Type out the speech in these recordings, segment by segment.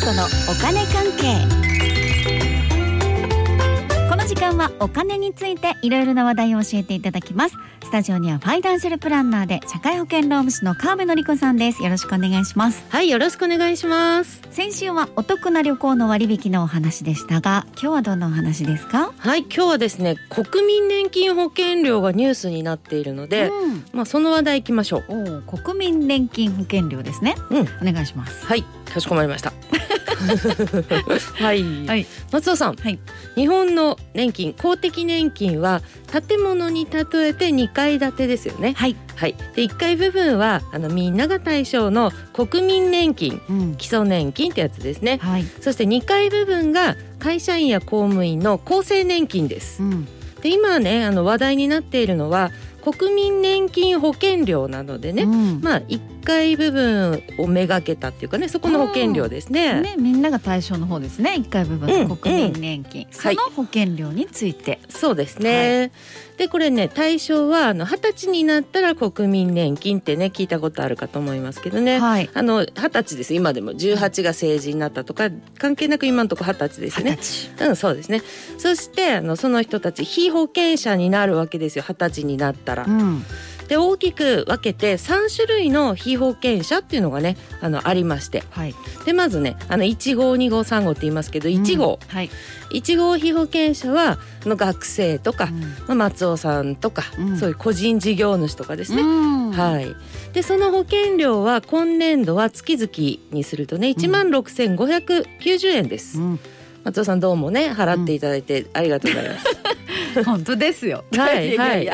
子のお金関係この時間はお金についていろいろな話題を教えていただきます。スタジオにはファイナンシャルプランナーで社会保険労務士の川辺典子さんです。よろしくお願いします。はいよろしくお願いします。先週はお得な旅行の割引のお話でしたが今日はどんなお話ですか？はい今日はですね国民年金保険料がニュースになっているので、うん。まあその話題いきましょう。国民年金保険料ですね。うん。お願いします。はいかしこまりました。はい、はい。松尾さん。はい。日本の年金公的年金は建物に例えて2階建てですよね。はい、はい。で1階部分はあのみんなが対象の国民年金うん、基礎年金ってやつですね。はい、そして2階部分が会社員や公務員の厚生年金です。うん、で今ねあの話題になっているのは国民年金保険料なのでね、うん。まあ1階部分をめがけたっていうかねそこの保険料ですね。ね、みんなが対象の方ですね一回部分うんの国民年金、そはい。の保険料について、そうですね、でこれね対象はあの二十歳になったら国民年金ってね聞いたことあるかと思いますけどね、はい。あの二十歳です。今でも18が成人になったとか関係なく今のところ二十歳です二ねうんそうですね。そしてあのその人たち被保険者になるわけですよ。二十歳になったら。うんで大きく分けて3種類の被保険者っていうのがねあのありまして。はい。でまずねあの1号2号3号って言いますけど1号、うんはい、1号被保険者はあの学生とか、まあ、松尾さんとか、うん。そういう個人事業主とかですね。うん。はい、でその保険料は今年度は月々にするとね1万6590円です、うん。松尾さんどうもね払っていただいてありがとうございます、本当ですよ。はいはい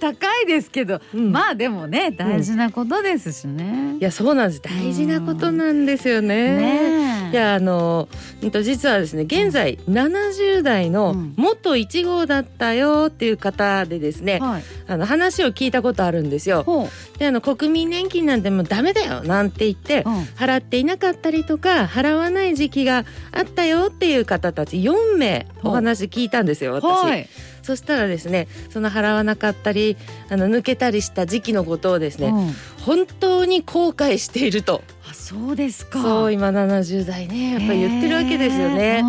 高いですけど、うんまあでもね大事なことですしね。いやそうなんです大事なことなんですよねねえいやあの実はですね現在70代のうん元1号だったよっていう方でですね、はい。あの話を聞いたことあるんですよ。ほであの国民年金なんてもうダメだよなんて言ってう。うん払っていなかったりとか払わない時期があったよっていう方たち4名お話聞いたんですよ私。はい。そしたらですねその払わなかったりあの抜けたりした時期のことをですね、うん本当に後悔しているとあそうですか。そう今70代ねやっぱり言ってるわけですよね。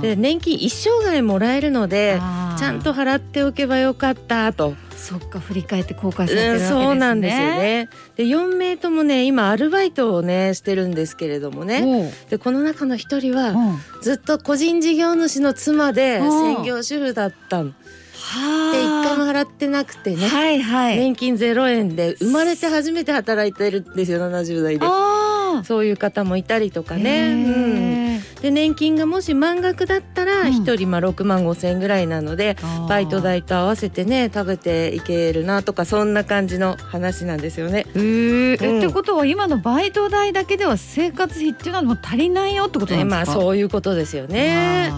で年金一生涯もらえるのでちゃんと払っておけばよかったと、そっか振り返って後悔されてるわうんけですね。そうなんですよ。ね。で4名ともね今アルバイトをねしてるんですけれどもねね。でこの中の一人はうんずっと個人事業主の妻でうん専業主婦だったんでは一回も払ってなくてね。はいはい。年金ゼロ円で生まれて初めて働いてるんですよ70代で。そういう方もいたりとかね、へうん、ーで年金がもし満額だったらうん一人まあ6万5千円ぐらいなので、バイト代と合わせてね食べていけるなとかそんな感じの話なんですよね。へーえうんってことは今のバイト代だけでは生活費っていうのはもう足りないよってことなんですか？まあそういうことですよね。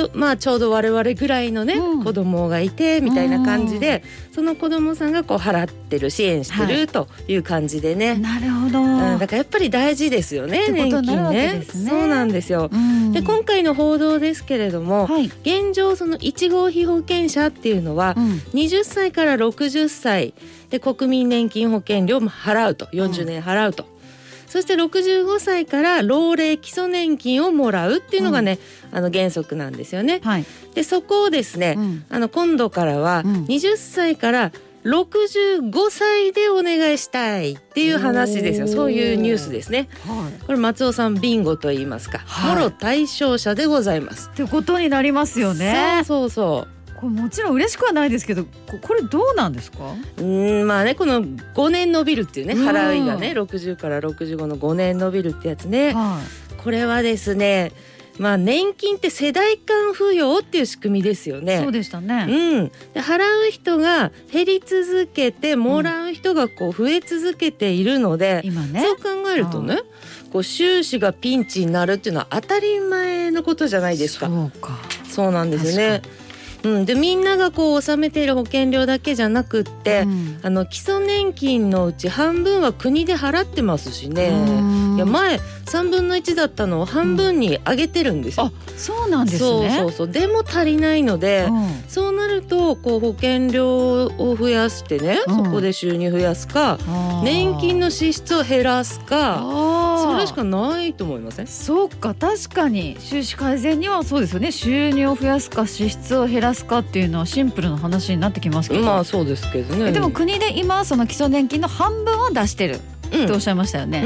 あでまあちょうど我々ぐらいのね、うん子供がいてみたいな感じで、その子供さんがこう払ってる支援してるという感じでーね。なるほど。うん、だからやっぱり大事ですよね年金ねねそうなんですよ。うんで今回の報道ですけれども、はい。現状その1号被保険者っていうのは、うん20歳から60歳で国民年金保険料も払うと40年払うと、そして65歳から老齢基礎年金をもらうっていうのがね、あの原則なんですよね。はい。でそこをですね、うん。あの今度からはうん。20歳から65歳でお願いしたいっていう話ですよ。そういうニュースですね。はい。これ松尾さんビンゴと言いますか、はい。もろ対象者でございます。ってことになりますよね。そうそうそうこれもちろん嬉しくはないですけど、ここれどうなんですか？うーんまあねこの5年伸びるっていうねうん払いがね60から65の5年伸びるってやつねはこれはですねまあ年金って世代間扶養っていう仕組みですよい。ね。そうでしたね。うん、で払う人が減り続けてもらう人がこう増え続けているので、今ねそう。考えるとねこう収支がピンチになるっていうのは当たり前のことじゃないですか。そうか。そうなんですよね。うん、でみんながこう納めている保険料だけじゃなくって、うん。あの基礎年金のうち半分は国で払ってますしね。うん。いや前3分の1だったのを半分に上げてるんですよ。あ、そうなんですそうね。そうそう。でも足りないので、うん。そうなるとこう保険料を増やしてね、うん。そこで収入増やすか年金の支出を減らすかそれしかないと思いません？そうか確かに。収支改善にはそうですよね。収入を増やすか支出を減らすかっていうのはシンプルな話になってきますけど、まあそうですけどね。えでも国で今その基礎年金の半分を出してるうん。っておっしゃいましたよね、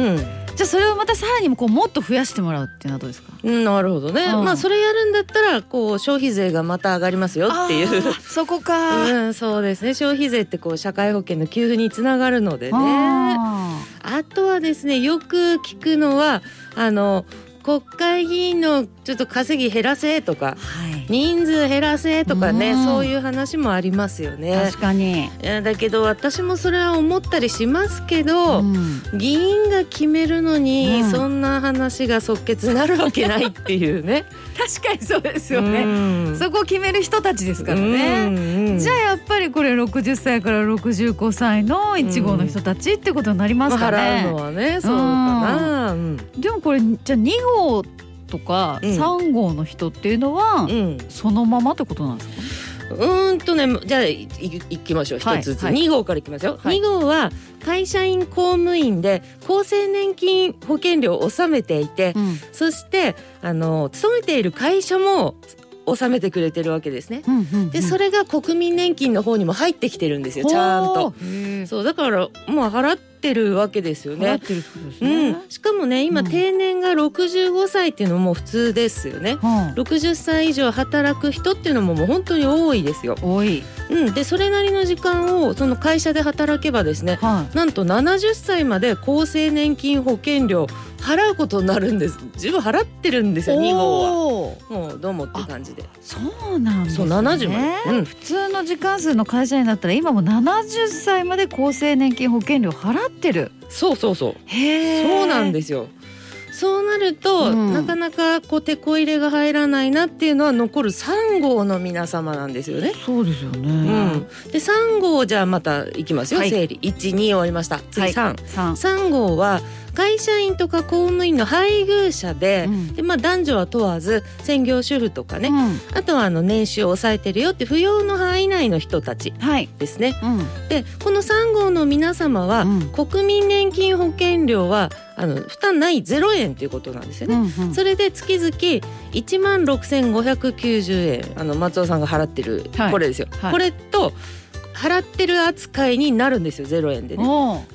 じゃあそれをまたさらにこうもっと増やしてもらうっていうのはどうですか？うん、なるほどね、うん。まあそれやるんだったらこう消費税がまた上がりますよっていう。そこか、うん、そうですね。消費税ってこう社会保険の給付につながるのでね。ああとはですねよく聞くのはあの国会議員のちょっと稼ぎ減らせとかーはい。人数減らせとかね、うん。そういう話もありますよね。確かに、だけど私もそれは思ったりしますけど、うん。議員が決めるのに、うん。そんな話が即決になるわけないっていうね。確かにそうですうよね、ん。そこを決める人たちですからね、うんうんじゃあやっぱりこれ60歳から65歳の1号の人たちってことになりますかね、払うのはねそうかな。うん。でもこれじゃあ2号とかうん。3号の人っていうのはうん。そのままってことなんですか、うーんとねじゃあいいいきましょう。はい一つずつ、はい2号からいきますよ、はい。2号は会社員公務員で厚生年金保険料を納めていて、うん。そしてあの勤めている会社も納めてくれてるわけですね。うんうんでそれが国民年金の方にも入ってきてるんですよちゃんと。とそうだからもう払ってるわけですよ払ね。うね、ん、しかもね今うん。定年が65歳っていうのも普通ですよね。はあ60歳以上働く人っていうのももう本当に多いですよ。多い。うん、でそれなりの時間をその会社で働けばですねはい。なんと70歳まで厚生年金保険料払うことになるんです。自分払ってるんですよ2号は。もうどうもって感じで。そうなんですね。そう70までうん。普通の時間数の会社員だったら今も70歳まで厚生年金保険料払ってる。そうそうそう。へえそうなんですよ。そうなると、うん。なかなかこう手こ入れが入らないなっていうのは残る3号の皆様なんですよね。そうですよね、うん、で3号じゃあまたいきますよ、はい。整理。12終わりました。次はい。3、三。3号は会社員とか公務員の配偶者で,、うん。でまあ、男女は問わず専業主婦とかね、うん。あとはあの年収を抑えてるよって扶養の範囲内の人たちはい。ですね。うん。でこの3号の皆様は、うん。国民年金保険料はあの負担ない0円っていうことなんですよね。うんうん。それで月々1万6590円あの松尾さんが払ってる、はい。これですよ、はい。これと払ってる扱いになるんですよ0円でね。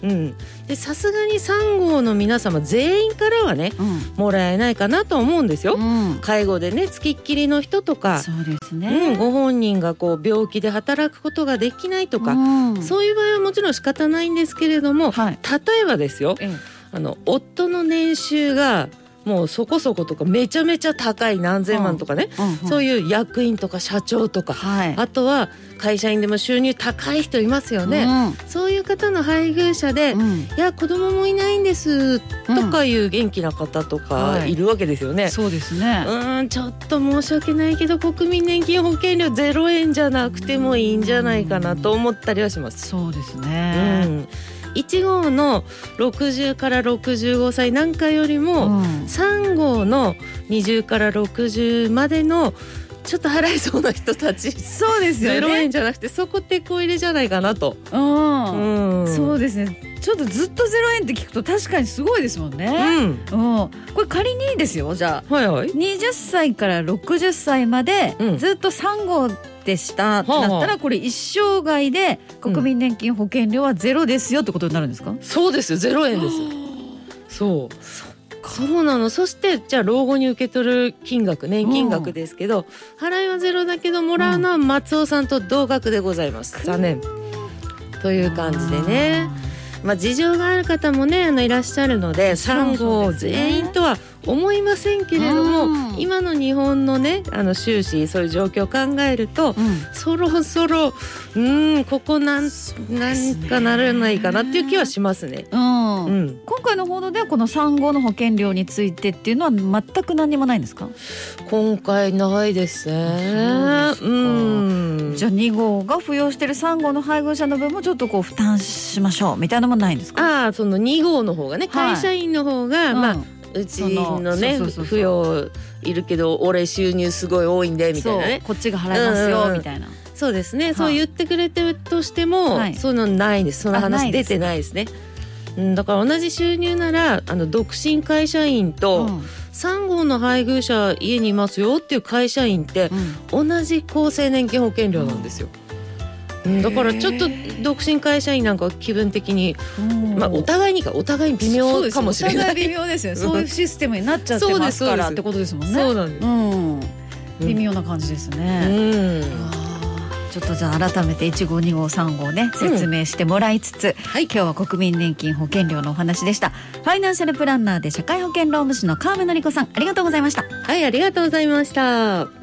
う。ん、でさすがに3号の皆様全員からはねうん。もらえないかなと思うんですよ。うん。介護でね付きっきりの人とか、そうですうん、ね、ご本人がこう病気で働くことができないとか、うん。そういう場合はもちろん仕方ないんですけれどもはい。例えばですよ。ええ。あの夫の年収がもうそこそことかめちゃめちゃ高い何千万とかね、うんうんそういう役員とか社長とか、はい。あとは会社員でも収入高い人いますよね、そういう方の配偶者で、いうん。うんや子供もいないんですとかいう元気な方とはい。かいるわけですよね。そうですね。うーんちょっと申し訳ないけど国民年金保険料0円じゃなくてもいいんじゃないかなと思ったりはします。そうですうね、ん、1号の60から65歳なんかよりも、うん。3号の20から60までのちょっと払いそうな人たち。そうですよ0ね円じゃなくてそこ手こ入れじゃないかなと。うん。うん、そうですねちょっとずっとゼロ円って聞くと確かにすごいですもんね。うん、うん、これ仮にですよじゃあ。はいはい。20歳から60歳までうん。ずっと3号でしたってなったらこれ一生涯で国民年金保険料はゼロですよってことになるんですか、そうですよ。0円です。そう。そうなの。そしてじゃあ老後に受け取る金額年金額ですけど、払いはゼロだけどもらうのは松尾さんと同額でございます、残念。という感じでねまあ事情がある方もねあのいらっしゃるのでちろん3号そうですね。全員とは思いませんけれども、うん。今の日本のねあの収支そういう状況を考えると、うん。そろそろうーんここなんなんかならないかなっていう気はしますね。うん。うん、今回の報道ではこの産後の保険料についてっていうのは全く何もないんですか、今回ないですね。うん。じゃあ2号が扶養してる3号の配偶者の分もちょっとこう負担しましょうみたいなのもないんですか？ああその2号の方がねはい。会社員の方が、まあうんうちのね扶養いるけど俺収入すごい多いんでみたいなね。こっちが払いますうんうんみたいな、そうですね、い。そう言ってくれてるとしても、はい。そのないんです。その話出てないですね。うんだから同じ収入ならあの独身会社員とうん3号の配偶者家にいますよっていう会社員って同じ厚生年金保険料なんですよ。うん、だからちょっと独身会社員なんかは気分的に、うん。まあ、お互いにかお互いに微妙かもしれない。お互い微妙ですよね。そういうシステムになっちゃってますからってことですもんね。そうなんです。うん。うん。微妙な感じですうね、ん。ちょっとじゃあ改めて1号2号3号ね説明してもらいつつ、はい。今日は国民年金保険料のお話でした。ファイナンシャルプランナーで社会保険労務士の川辺典子さんありがとうございました。はい、ありがとうございました。